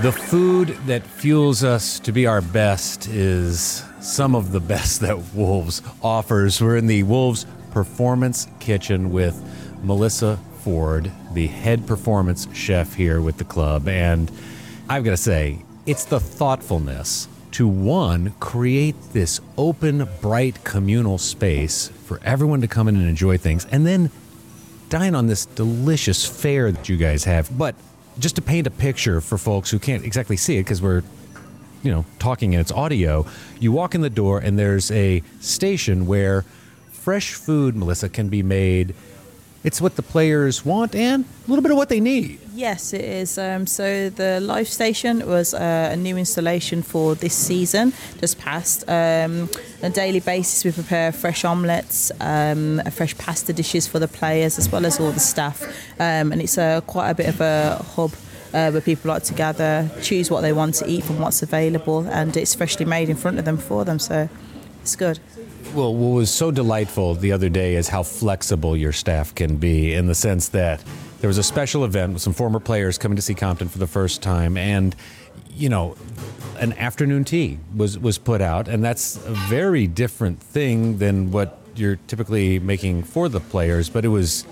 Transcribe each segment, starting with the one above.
The food that fuels us to be our best is some of the best that Wolves offers. We're in the Wolves Performance Kitchen with Melissa Ford, the head performance chef here with the club. And I've got to say, it's the thoughtfulness to one, create this open, bright communal space for everyone to come in and enjoy things, and then dine on this delicious fare that you guys have. But just to paint a picture for folks who can't exactly see it because we're you know talking and it's audio you walk in the door and there's a station where fresh food melissa can be made it's what the players want and a little bit of what they need Yes, it is. Um, so the live station was uh, a new installation for this season, just passed. Um, on a daily basis, we prepare fresh omelettes, um, fresh pasta dishes for the players as well as all the staff, um, and it's uh, quite a bit of a hub. Uh, where people like to gather, choose what they want to eat from what's available, and it's freshly made in front of them for them. So it's good. well what was so delightful the other day is how flexible your staff can be in the sense that there was a special event with some former players coming to see compton for the first time and you know an afternoon tea was was put out and that's a very different thing than what you're typically making for the players but it was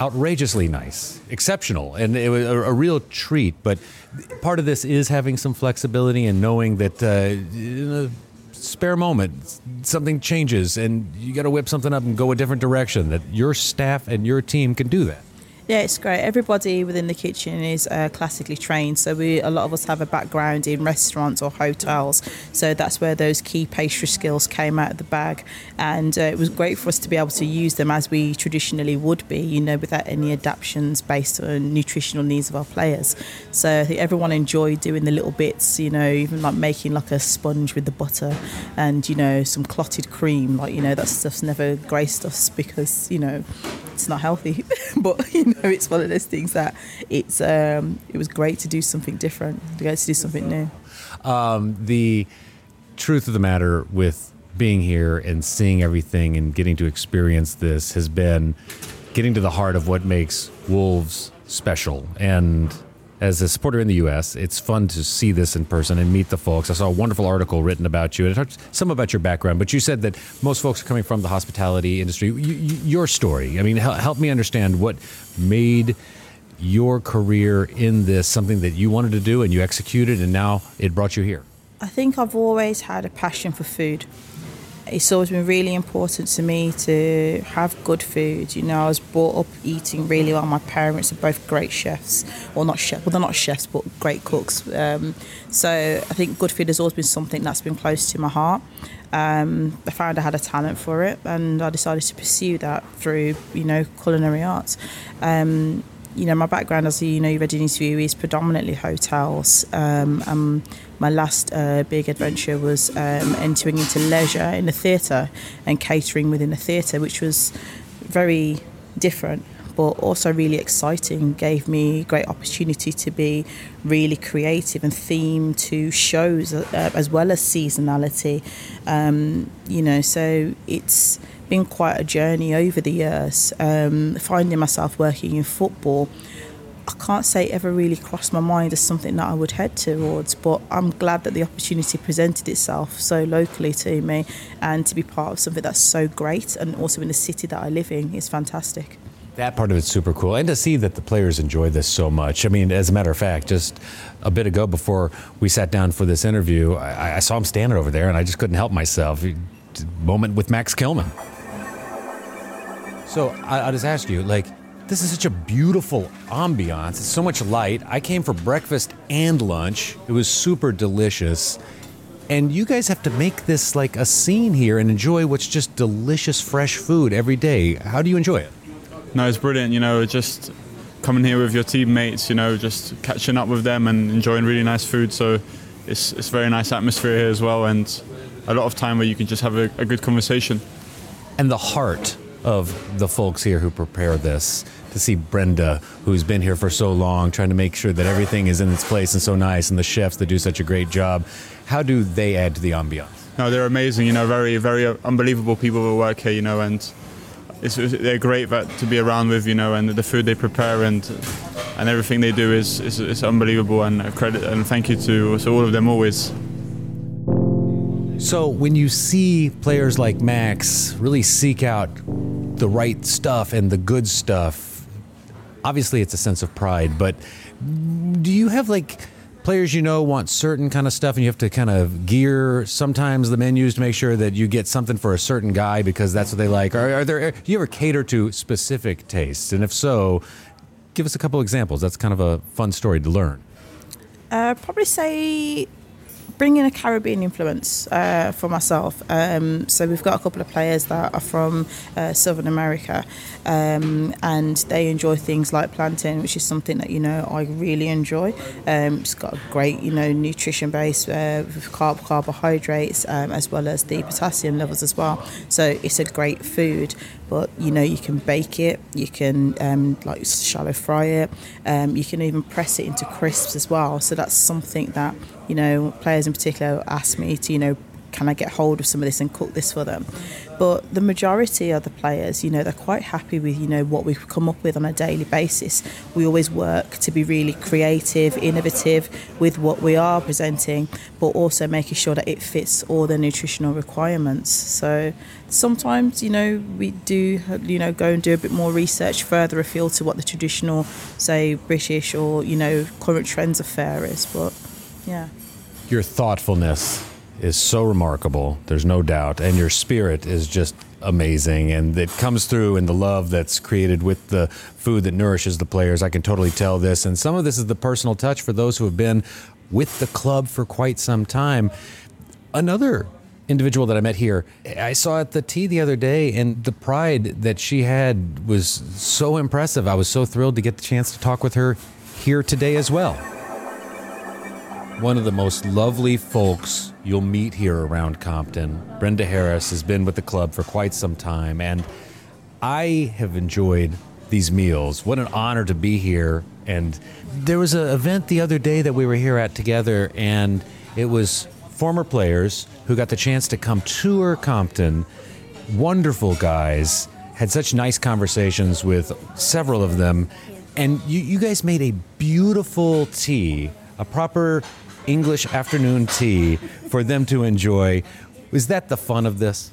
outrageously nice, exceptional, and it was a, a real treat. But part of this is having some flexibility and knowing that uh, spare moment something changes and you got to whip something up and go a different direction. That your staff and your team can do that. Yeah, it's great. Everybody within the kitchen is uh, classically trained, so we a lot of us have a background in restaurants or hotels, so that's where those key pastry skills came out of the bag, and uh, it was great for us to be able to use them as we traditionally would be, you know, without any adaptations based on nutritional needs of our players. So I think everyone enjoyed doing the little bits, you know, even like making like a sponge with the butter, and you know some clotted cream, like you know that stuff's never graced us because you know it's not healthy, but you know it's one of those things that it's um, it was great to do something different, to go to do something new. Um, the truth of the matter with being here and seeing everything and getting to experience this has been getting to the heart of what makes Wolves special. And as a supporter in the U.S., it's fun to see this in person and meet the folks. I saw a wonderful article written about you, and it talked some about your background. But you said that most folks are coming from the hospitality industry. You, you, your story, I mean, help me understand what made your career in this something that you wanted to do and you executed, and now it brought you here. I think I've always had a passion for food. It's always been really important to me to have good food. You know, I was brought up eating really well. My parents are both great chefs, well, not chefs, well, they're not chefs, but great cooks. Um, so I think good food has always been something that's been close to my heart. Um, I found I had a talent for it, and I decided to pursue that through, you know, culinary arts. Um, you know, my background, as you know, you read interview, is predominantly hotels. Um, and my last uh, big adventure was um, entering into leisure in a theatre and catering within a theatre, which was very different but also really exciting. Gave me great opportunity to be really creative and theme to shows uh, as well as seasonality. Um, you know, so it's been quite a journey over the years. Um, finding myself working in football. I can't say it ever really crossed my mind as something that I would head towards, but I'm glad that the opportunity presented itself so locally to me and to be part of something that's so great and also in the city that I live in is fantastic. That part of it's super cool. And to see that the players enjoy this so much. I mean, as a matter of fact, just a bit ago before we sat down for this interview, I, I saw him standing over there and I just couldn't help myself. Moment with Max Kilman. So I, just ask you, like, this is such a beautiful ambiance. It's so much light. I came for breakfast and lunch. It was super delicious. And you guys have to make this like a scene here and enjoy what's just delicious, fresh food every day. How do you enjoy it? No, it's brilliant. You know, just coming here with your teammates. You know, just catching up with them and enjoying really nice food. So it's it's very nice atmosphere here as well, and a lot of time where you can just have a, a good conversation. And the heart of the folks here who prepare this to see Brenda, who's been here for so long, trying to make sure that everything is in its place and so nice, and the chefs that do such a great job. How do they add to the ambiance? No, they're amazing. You know, very very unbelievable people who work here. You know, and it's, they're great to be around with. You know, and the food they prepare and and everything they do is, is, is unbelievable. And credit and thank you to, to all of them always. So when you see players like Max really seek out the right stuff and the good stuff, obviously it's a sense of pride. But do you have like players you know want certain kind of stuff and you have to kind of gear sometimes the menus to make sure that you get something for a certain guy because that's what they like? Are, are there? Do you ever cater to specific tastes? And if so, give us a couple examples. That's kind of a fun story to learn. Uh, probably say bring in a Caribbean influence uh, for myself. Um, so we've got a couple of players that are from uh, Southern America, um, and they enjoy things like plantain, which is something that you know I really enjoy. Um, it's got a great you know nutrition base uh, with carb carbohydrates um, as well as the potassium levels as well. So it's a great food. But you know you can bake it, you can um, like shallow fry it, um, you can even press it into crisps as well. So that's something that you know, players in particular ask me to, you know, can I get hold of some of this and cook this for them? But the majority of the players, you know, they're quite happy with, you know, what we've come up with on a daily basis. We always work to be really creative, innovative with what we are presenting, but also making sure that it fits all the nutritional requirements. So sometimes, you know, we do, you know, go and do a bit more research further afield to what the traditional, say, British or, you know, current trends of fare is. But yeah. Your thoughtfulness is so remarkable, there's no doubt, and your spirit is just amazing and it comes through in the love that's created with the food that nourishes the players. I can totally tell this. And some of this is the personal touch for those who have been with the club for quite some time. Another individual that I met here, I saw at the tea the other day, and the pride that she had was so impressive. I was so thrilled to get the chance to talk with her here today as well one of the most lovely folks you'll meet here around Compton. Brenda Harris has been with the club for quite some time, and I have enjoyed these meals. What an honor to be here. And there was an event the other day that we were here at together, and it was former players who got the chance to come tour Compton. Wonderful guys. Had such nice conversations with several of them. And you, you guys made a beautiful tea, a proper English afternoon tea for them to enjoy. Was that the fun of this?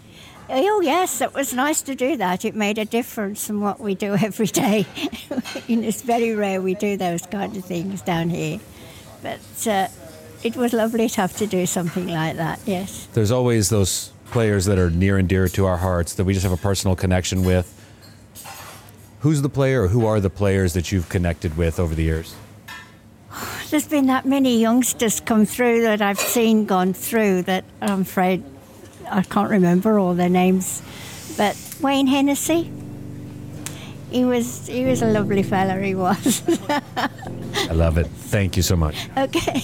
Oh, yes, it was nice to do that. It made a difference in what we do every day. it's very rare we do those kind of things down here. But uh, it was lovely to have to do something like that, yes. There's always those players that are near and dear to our hearts that we just have a personal connection with. Who's the player or who are the players that you've connected with over the years? There's been that many youngsters come through that I've seen gone through that I'm afraid I can't remember all their names. But Wayne Hennessy, he was he was a lovely fella. He was. I love it. Thank you so much. Okay.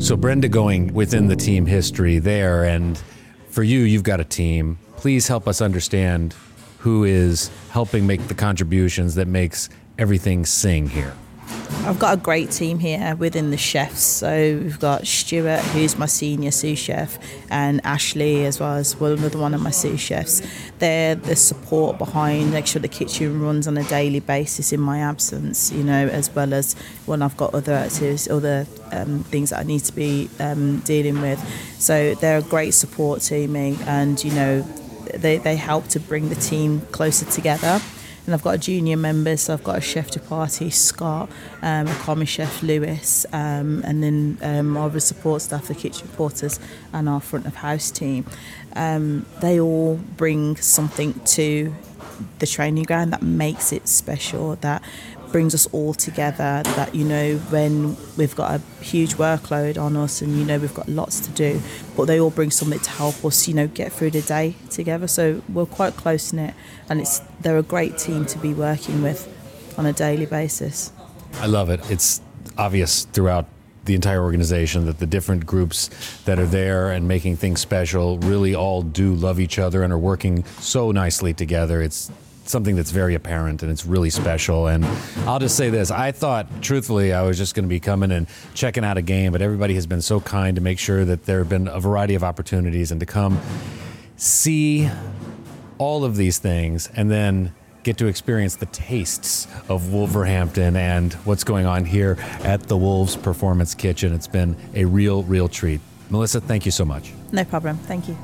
So Brenda, going within the team history there, and for you, you've got a team. Please help us understand who is helping make the contributions that makes everything sing here. I've got a great team here within the chefs. So we've got Stuart, who's my senior sous chef, and Ashley as well as well another one of my sous chefs. They're the support behind make sure the kitchen runs on a daily basis in my absence. You know, as well as when I've got other activities, other um, things that I need to be um, dealing with. So they're a great support to me, and you know, they they help to bring the team closer together and I've got a junior member, so I've got a chef de partie, Scott, um, a commis chef, Lewis, um, and then um, our support staff, the kitchen porters, and our front of house team. Um, they all bring something to the training ground that makes it special, that brings us all together that you know when we've got a huge workload on us and you know we've got lots to do but they all bring something to help us you know get through the day together. So we're quite close knit and it's they're a great team to be working with on a daily basis. I love it. It's obvious throughout the entire organization that the different groups that are there and making things special really all do love each other and are working so nicely together. It's something that's very apparent and it's really special. And I'll just say this I thought, truthfully, I was just going to be coming and checking out a game, but everybody has been so kind to make sure that there have been a variety of opportunities and to come see all of these things and then get to experience the tastes of Wolverhampton and what's going on here at the Wolves Performance Kitchen. It's been a real, real treat. Melissa, thank you so much. No problem. Thank you.